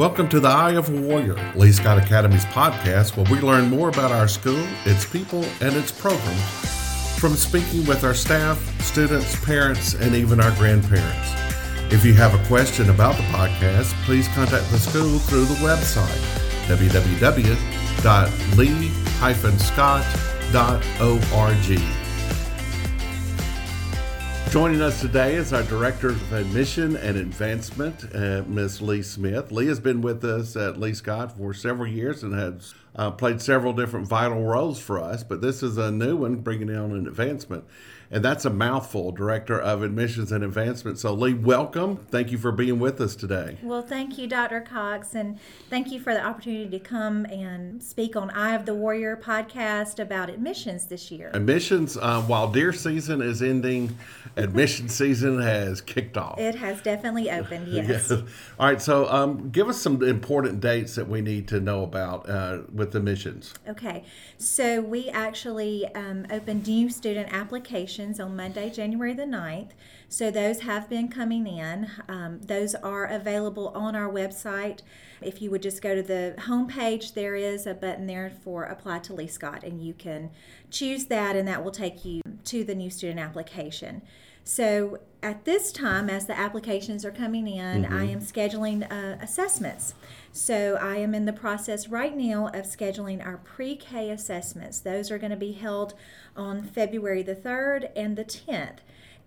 Welcome to the Eye of a Warrior, Lee Scott Academy's podcast, where we learn more about our school, its people, and its programs from speaking with our staff, students, parents, and even our grandparents. If you have a question about the podcast, please contact the school through the website www.lee-scott.org. Joining us today is our Director of Admission and Advancement, uh, Ms. Leigh Smith. Leigh has been with us at Lee Scott for several years and has uh, played several different vital roles for us, but this is a new one, bringing on an advancement. And that's a mouthful, Director of Admissions and Advancement. So, Leigh, welcome. Thank you for being with us today. Well, thank you, Dr. Cox, and thank you for the opportunity to come and speak on Eye of the Warrior podcast about admissions this year. Admissions, uh, while deer season is ending, admission season has kicked off. It has definitely opened, yes. All right, so um, give us some important dates that we need to know about uh, with admissions. Okay, so we actually um, opened new student applications on Monday, January the 9th. So those have been coming in. Um, those are available on our website. If you would just go to the homepage, there is a button there for Apply to Lee Scott, and you can choose that, and that will take you to the new student application. So at this time, as the applications are coming in, mm-hmm. I am scheduling uh, assessments. So I am in the process right now of scheduling our pre K assessments. Those are going to be held on February the 3rd and the 10th.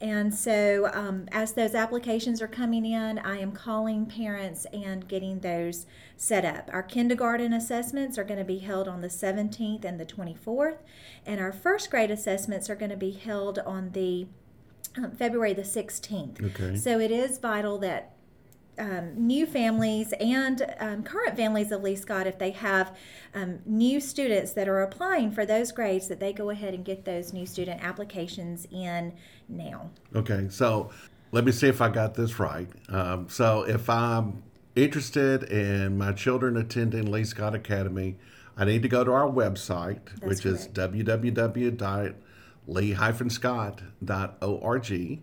And so, um, as those applications are coming in, I am calling parents and getting those set up. Our kindergarten assessments are going to be held on the 17th and the 24th, and our first grade assessments are going to be held on the um, February the 16th. Okay. So, it is vital that um, new families and um, current families of Lee Scott, if they have um, new students that are applying for those grades, that they go ahead and get those new student applications in now. Okay, so let me see if I got this right. Um, so if I'm interested in my children attending Lee Scott Academy, I need to go to our website, That's which correct. is www.lee-scott.org.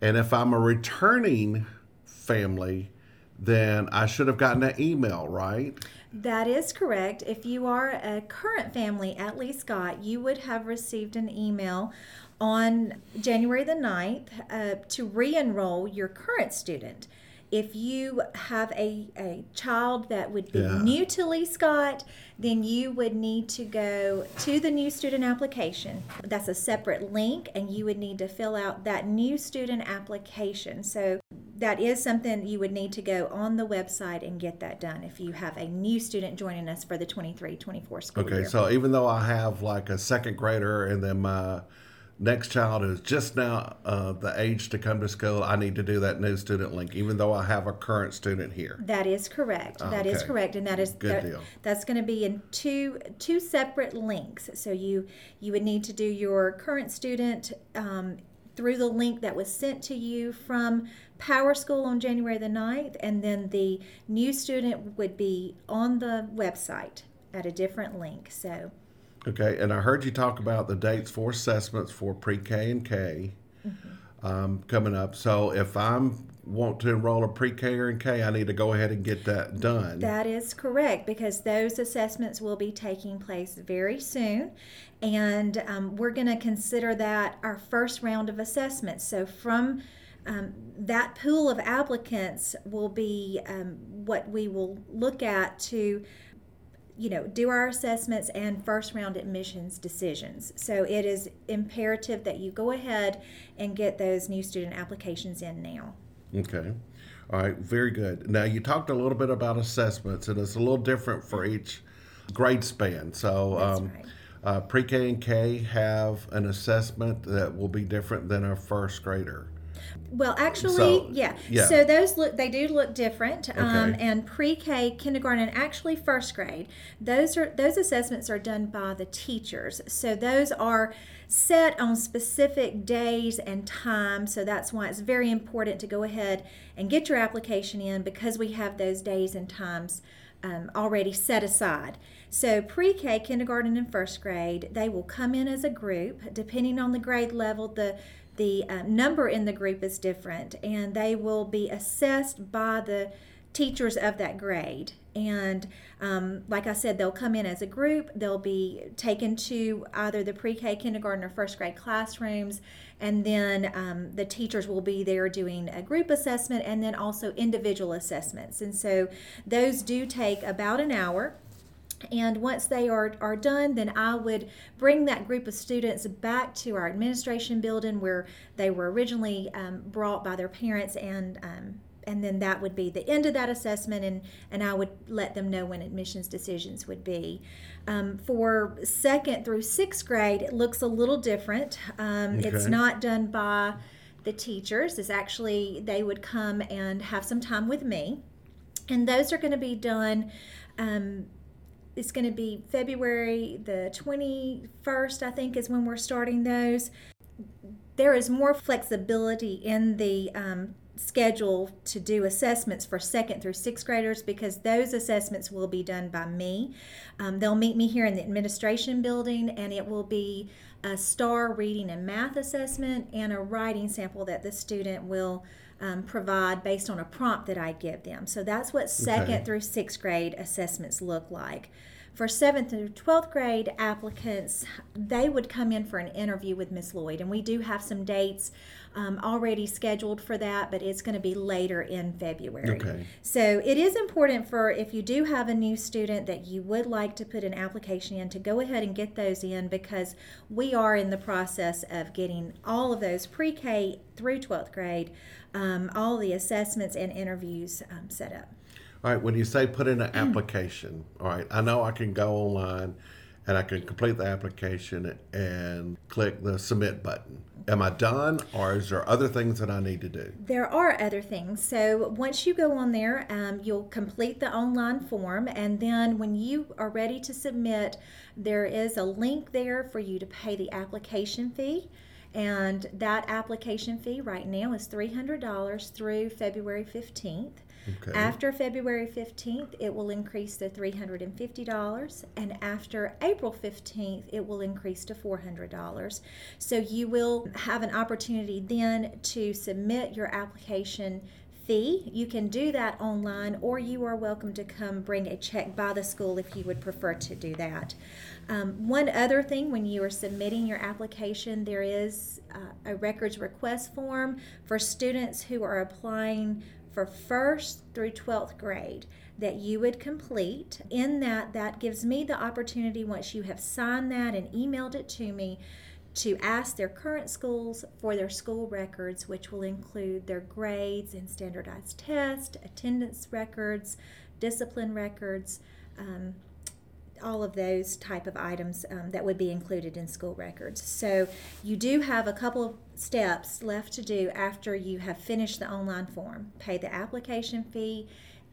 And if I'm a returning family, then I should have gotten an email, right? That is correct. If you are a current family at Lee Scott, you would have received an email on January the 9th uh, to re enroll your current student. If you have a, a child that would be yeah. new to Lee Scott, then you would need to go to the new student application. That's a separate link, and you would need to fill out that new student application. So that is something you would need to go on the website and get that done if you have a new student joining us for the 23 24 school okay, year. so even though I have like a second grader and then my next child is just now uh, the age to come to school, I need to do that new student link, even though I have a current student here. That is correct. Oh, that okay. is correct, and that is good that, deal. That's going to be in two two separate links. So you you would need to do your current student um, through the link that was sent to you from Power School on January the 9th, and then the new student would be on the website at a different link. So, okay, and I heard you talk about the dates for assessments for pre K and K mm-hmm. um, coming up. So, if I'm want to enroll a pre-K or in K, I need to go ahead and get that done. That is correct because those assessments will be taking place very soon, and um, we're going to consider that our first round of assessments. So from um, that pool of applicants will be um, what we will look at to you know do our assessments and first round admissions decisions so it is imperative that you go ahead and get those new student applications in now Okay. All right. Very good. Now, you talked a little bit about assessments, and it's a little different for each grade span. So, um, right. uh, pre K and K have an assessment that will be different than a first grader. Well, actually, so, yeah. yeah. So those look, they do look different. Okay. Um, and pre-K, kindergarten, and actually first grade, those are those assessments are done by the teachers. So those are set on specific days and times. So that's why it's very important to go ahead and get your application in because we have those days and times um, already set aside. So, pre K, kindergarten, and first grade, they will come in as a group. Depending on the grade level, the the uh, number in the group is different, and they will be assessed by the teachers of that grade. And um, like I said, they'll come in as a group. They'll be taken to either the pre K, kindergarten, or first grade classrooms. And then um, the teachers will be there doing a group assessment and then also individual assessments. And so those do take about an hour. And once they are, are done, then I would bring that group of students back to our administration building where they were originally um, brought by their parents and um, and then that would be the end of that assessment and and i would let them know when admissions decisions would be. Um, for second through sixth grade it looks a little different. Um, okay. it's not done by the teachers. It's actually they would come and have some time with me. And those are going to be done um, it's going to be february the 21st i think is when we're starting those there is more flexibility in the um, schedule to do assessments for second through sixth graders because those assessments will be done by me. Um, they'll meet me here in the administration building and it will be a STAR reading and math assessment and a writing sample that the student will um, provide based on a prompt that I give them. So that's what second okay. through sixth grade assessments look like. For seventh through 12th grade applicants, they would come in for an interview with Miss Lloyd, and we do have some dates um, already scheduled for that, but it's going to be later in February. Okay. So it is important for if you do have a new student that you would like to put an application in to go ahead and get those in because we are in the process of getting all of those pre K through 12th grade, um, all the assessments and interviews um, set up. All right, when you say put in an application, all right, I know I can go online and I can complete the application and click the submit button. Am I done, or is there other things that I need to do? There are other things. So once you go on there, um, you'll complete the online form, and then when you are ready to submit, there is a link there for you to pay the application fee. And that application fee right now is $300 through February 15th. Okay. After February 15th, it will increase to $350, and after April 15th, it will increase to $400. So you will have an opportunity then to submit your application fee. You can do that online, or you are welcome to come bring a check by the school if you would prefer to do that. Um, one other thing when you are submitting your application, there is uh, a records request form for students who are applying for first through 12th grade that you would complete. In that, that gives me the opportunity, once you have signed that and emailed it to me, to ask their current schools for their school records, which will include their grades and standardized tests, attendance records, discipline records. Um, all of those type of items um, that would be included in school records. So you do have a couple of steps left to do after you have finished the online form. Pay the application fee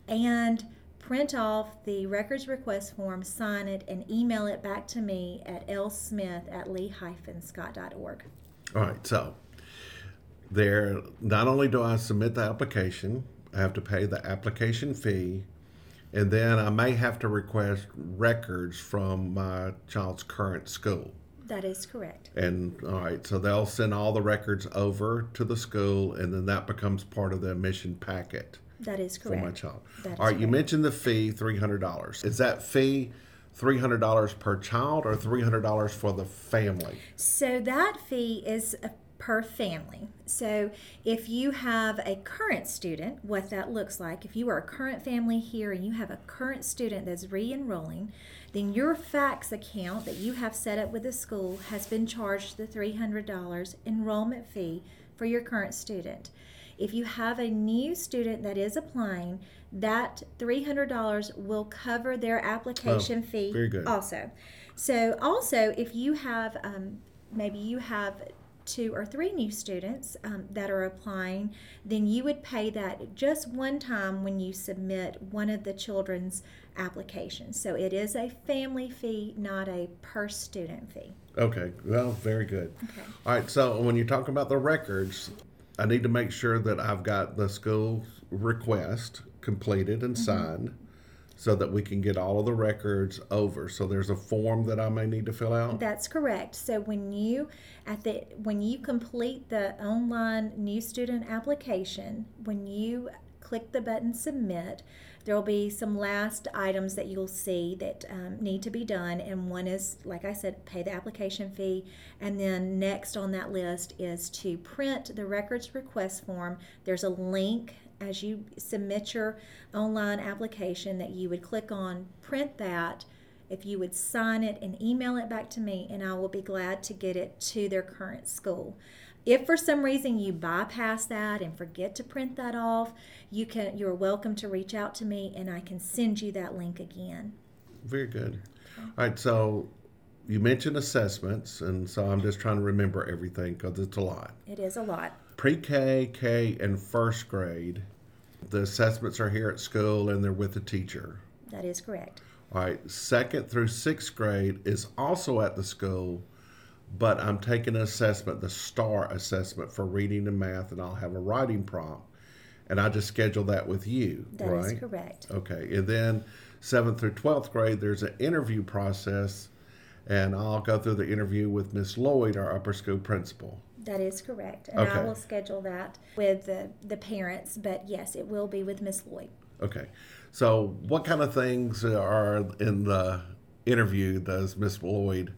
and print off the records request form, sign it, and email it back to me at lsmith at lee-scott.org. All right, so there, not only do I submit the application, I have to pay the application fee and then I may have to request records from my child's current school. That is correct. And all right, so they'll send all the records over to the school, and then that becomes part of the admission packet. That is correct. For my child. That all right, correct. you mentioned the fee, three hundred dollars. Is that fee? $300 per child or $300 for the family? So that fee is per family. So if you have a current student, what that looks like, if you are a current family here and you have a current student that's re enrolling, then your FACTS account that you have set up with the school has been charged the $300 enrollment fee for your current student. If you have a new student that is applying, that $300 will cover their application oh, fee also. So, also, if you have um, maybe you have two or three new students um, that are applying, then you would pay that just one time when you submit one of the children's applications. So it is a family fee, not a per student fee. Okay, well, very good. Okay. All right, so when you talk about the records, I need to make sure that I've got the school request completed and mm-hmm. signed so that we can get all of the records over. So there's a form that I may need to fill out. That's correct. So when you at the when you complete the online new student application, when you click the button submit, there will be some last items that you'll see that um, need to be done. And one is, like I said, pay the application fee. And then next on that list is to print the records request form. There's a link as you submit your online application that you would click on print that if you would sign it and email it back to me and I will be glad to get it to their current school. If for some reason you bypass that and forget to print that off, you can you're welcome to reach out to me and I can send you that link again. Very good. All right, so you mentioned assessments, and so I'm just trying to remember everything because it's a lot. It is a lot. Pre K, K, and first grade, the assessments are here at school and they're with the teacher. That is correct. All right, second through sixth grade is also at the school, but I'm taking an assessment, the STAR assessment for reading and math, and I'll have a writing prompt. And I just schedule that with you, That right? is correct. Okay, and then seventh through twelfth grade, there's an interview process, and I'll go through the interview with Miss Lloyd, our upper school principal. That is correct. And I will schedule that with the, the parents, but yes, it will be with Miss Lloyd. Okay, so what kind of things are in the interview does Miss Lloyd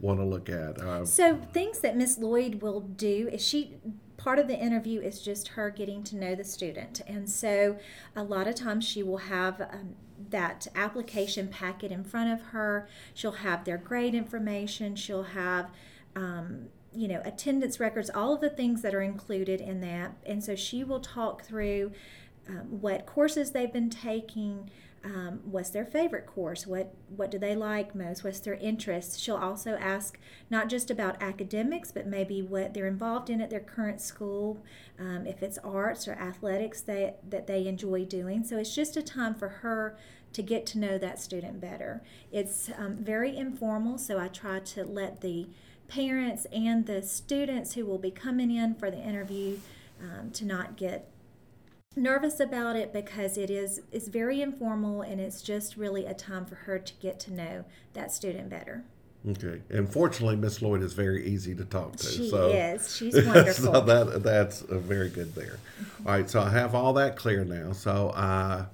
want to look at? Uh, So things that Miss Lloyd will do is she part of the interview is just her getting to know the student, and so a lot of times she will have. Um, that application packet in front of her. She'll have their grade information. She'll have, um, you know, attendance records, all of the things that are included in that. And so she will talk through um, what courses they've been taking, um, what's their favorite course, what what do they like most, what's their interests. She'll also ask not just about academics, but maybe what they're involved in at their current school, um, if it's arts or athletics that that they enjoy doing. So it's just a time for her to get to know that student better. It's um, very informal, so I try to let the parents and the students who will be coming in for the interview um, to not get nervous about it because it is it's very informal and it's just really a time for her to get to know that student better. okay, and fortunately, Miss Lloyd is very easy to talk to. She so, is. She's wonderful. so that that's uh, very good there. All right, so I have all that clear now. So I,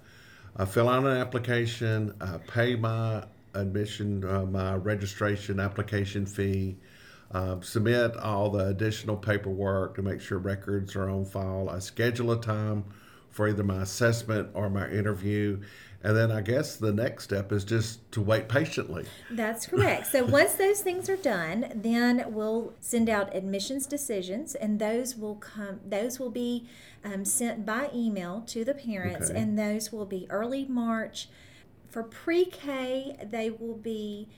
I fill out an application, I pay my admission, uh, my registration application fee, uh, submit all the additional paperwork to make sure records are on file. I schedule a time for either my assessment or my interview. And then I guess the next step is just to wait patiently. That's correct. So once those things are done, then we'll send out admissions decisions, and those will come. Those will be um, sent by email to the parents, Okay. and those will be early March. For pre-K, they will be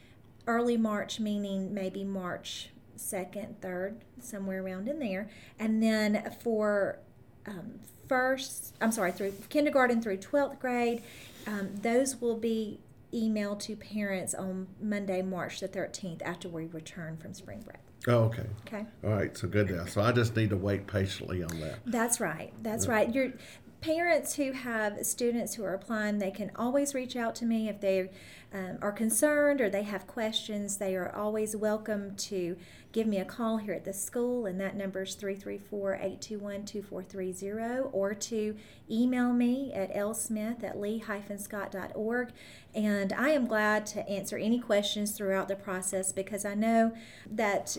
early March, meaning maybe March second, third, somewhere around in there, and then for um, first, I'm sorry, through kindergarten through 12th grade, um, those will be emailed to parents on Monday, March the 13th after we return from spring break. Oh, okay. Okay. All right. So good now. So I just need to wait patiently on that. That's right. That's right. Your parents who have students who are applying, they can always reach out to me if they um, are concerned or they have questions. They are always welcome to give me a call here at the school, and that number is 334 821 2430, or to email me at lsmith at lee-scott.org. And I am glad to answer any questions throughout the process because I know that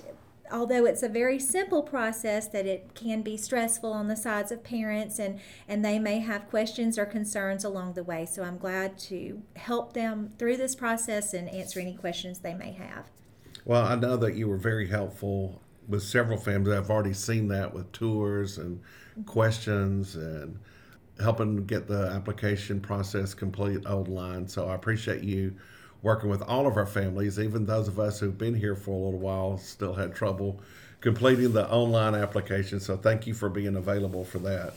although it's a very simple process that it can be stressful on the sides of parents and and they may have questions or concerns along the way so i'm glad to help them through this process and answer any questions they may have Well, I know that you were very helpful with several families. I've already seen that with tours and questions and helping get the application process complete online. So I appreciate you working with all of our families, even those of us who've been here for a little while still had trouble completing the online application. So thank you for being available for that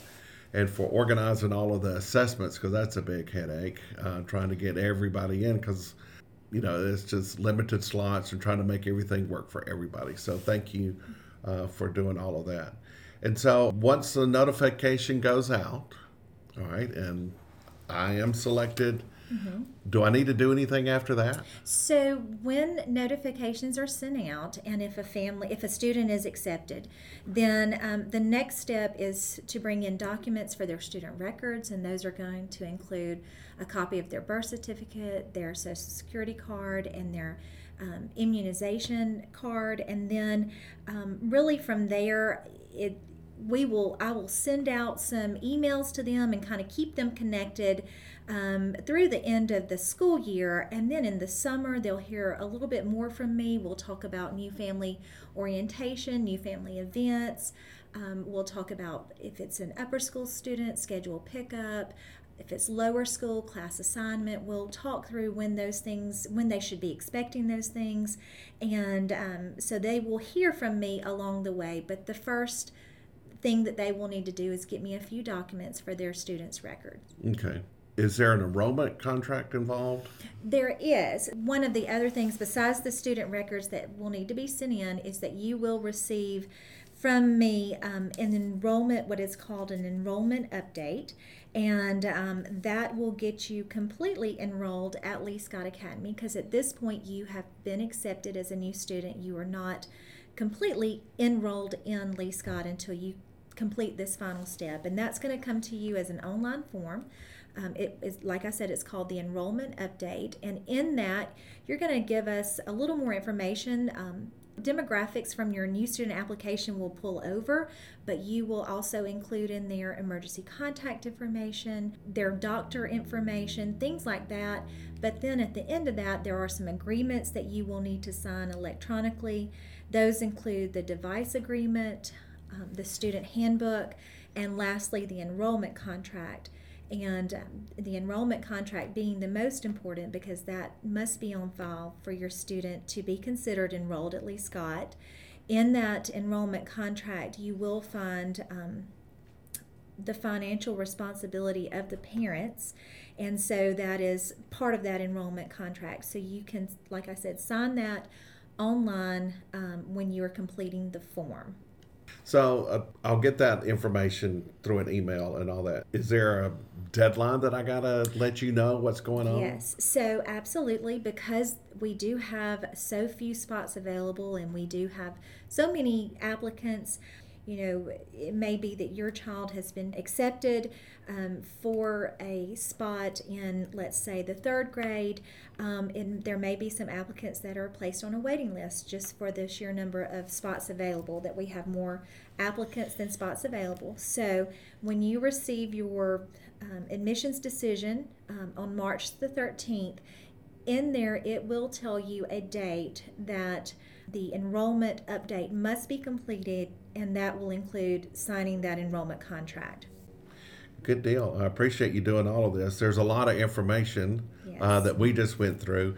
and for organizing all of the assessments because that's a big headache uh, trying to get everybody in because you know it's just limited slots and trying to make everything work for everybody so thank you uh, for doing all of that and so once the notification goes out all right and i am selected Mm-hmm. Do I need to do anything after that? So when notifications are sent out, and if a family, if a student is accepted, then um, the next step is to bring in documents for their student records, and those are going to include a copy of their birth certificate, their social security card, and their um, immunization card, and then um, really from there, it we will I will send out some emails to them and kind of keep them connected um, through the end of the school year, and then in the summer they'll hear a little bit more from me. We'll talk about new family orientation, new family events. Um, we'll talk about if it's an upper school student, schedule pickup if it's lower school class assignment we'll talk through when those things when they should be expecting those things and um, so they will hear from me along the way but the first thing that they will need to do is get me a few documents for their students records okay is there an enrollment contract involved? There is. One of the other things, besides the student records that will need to be sent in, is that you will receive from me um, an enrollment, what is called an enrollment update and um, that will get you completely enrolled at Lee Scott Academy because at this point you have been accepted as a new student. You are not completely enrolled in Lee Scott until you complete this final step, and that's going to come to you as an online form. Um, it is like I said, it's called the enrollment update, and in that you're going to give us a little more information. Um, demographics from your new student application will pull over, but you will also include in there emergency contact information, their doctor information, things like that. But then at the end of that, there are some agreements that you will need to sign electronically. Those include the device agreement, um, the student handbook, and lastly, the enrollment contract and um, the enrollment contract being the most important because that must be on file for your student to be considered enrolled at Lee Scott. In that enrollment contract, you will find um, the financial responsibility of the parents, and so that is part of that enrollment contract. So you can, like I said, sign that online um, when you are completing the form. So uh, I'll get that information through an email and all that. Is there a deadline that I gotta let you know what's going on? Yes. So absolutely, because we do have so few spots available, and we do have so many applicants you know, it may be that your child has been accepted um, for a spot in, let's say, the third grade, um, and there may be some applicants that are placed on a waiting list just for the sheer number of spots available, that we have more applicants than spots available. So when you receive your um, admissions decision um, on March the 13th, in there it will tell you a date that the enrollment update must be completed, and that will include signing that enrollment contract. Good deal. I appreciate you doing all of this. There's a lot of information uh, yes. uh, that we just went through.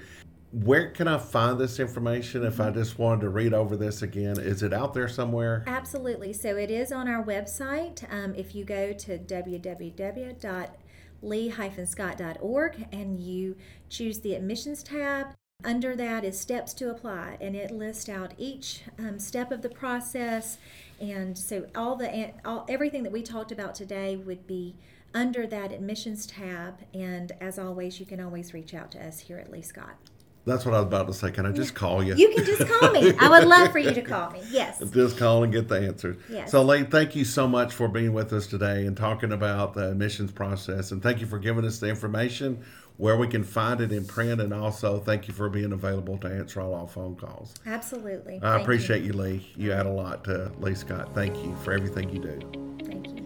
Where can I find this information if I mm-hmm. just wanted to read over this again? Is it out there somewhere? Absolutely. So it is on our website. Um, if you go to www.lee-scott.org and you choose the admissions tab, under that is steps to apply, and it lists out each um, step of the process. And so all the all everything that we talked about today would be under that admissions tab. And as always, you can always reach out to us here at Lee Scott. That's what I was about to say. Can I just call you? You can just call me. I would love for you to call me. Yes. Just call and get the answers. Yes. So, Leigh, thank you so much for being with us today and talking about the admissions process. And thank you for giving us the information where we can find it in print, and also thank you for being available to answer all our phone calls. Absolutely. I thank appreciate you. you, Leigh. You add a lot to Lee Scott. Thank you for everything you do. Thank you.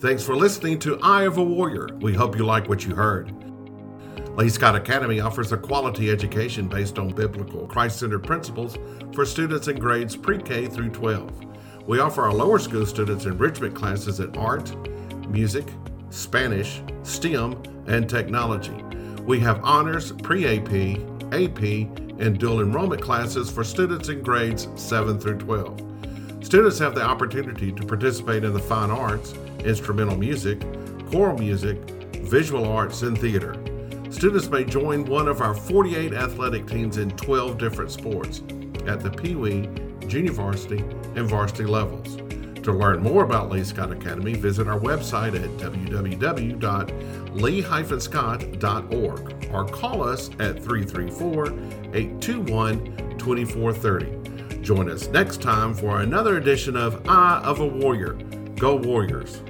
Thanks for listening to Eye of a Warrior. We hope you like what you heard. Lee Scott Academy offers a quality education based on biblical, Christ centered principles for students in grades pre K through 12. We offer our lower school students enrichment classes in art, music, Spanish, STEM, and technology. We have honors, pre AP, AP, and dual enrollment classes for students in grades 7 through 12. Students have the opportunity to participate in the fine arts, instrumental music, choral music, visual arts, and theater. Students may join one of our 48 athletic teams in 12 different sports at the Pee Wee, junior varsity, and varsity levels. To learn more about Lee Scott Academy, visit our website at www.lee-scott.org or call us at 334 821 2430. Join us next time for another edition of Eye of a Warrior. Go Warriors!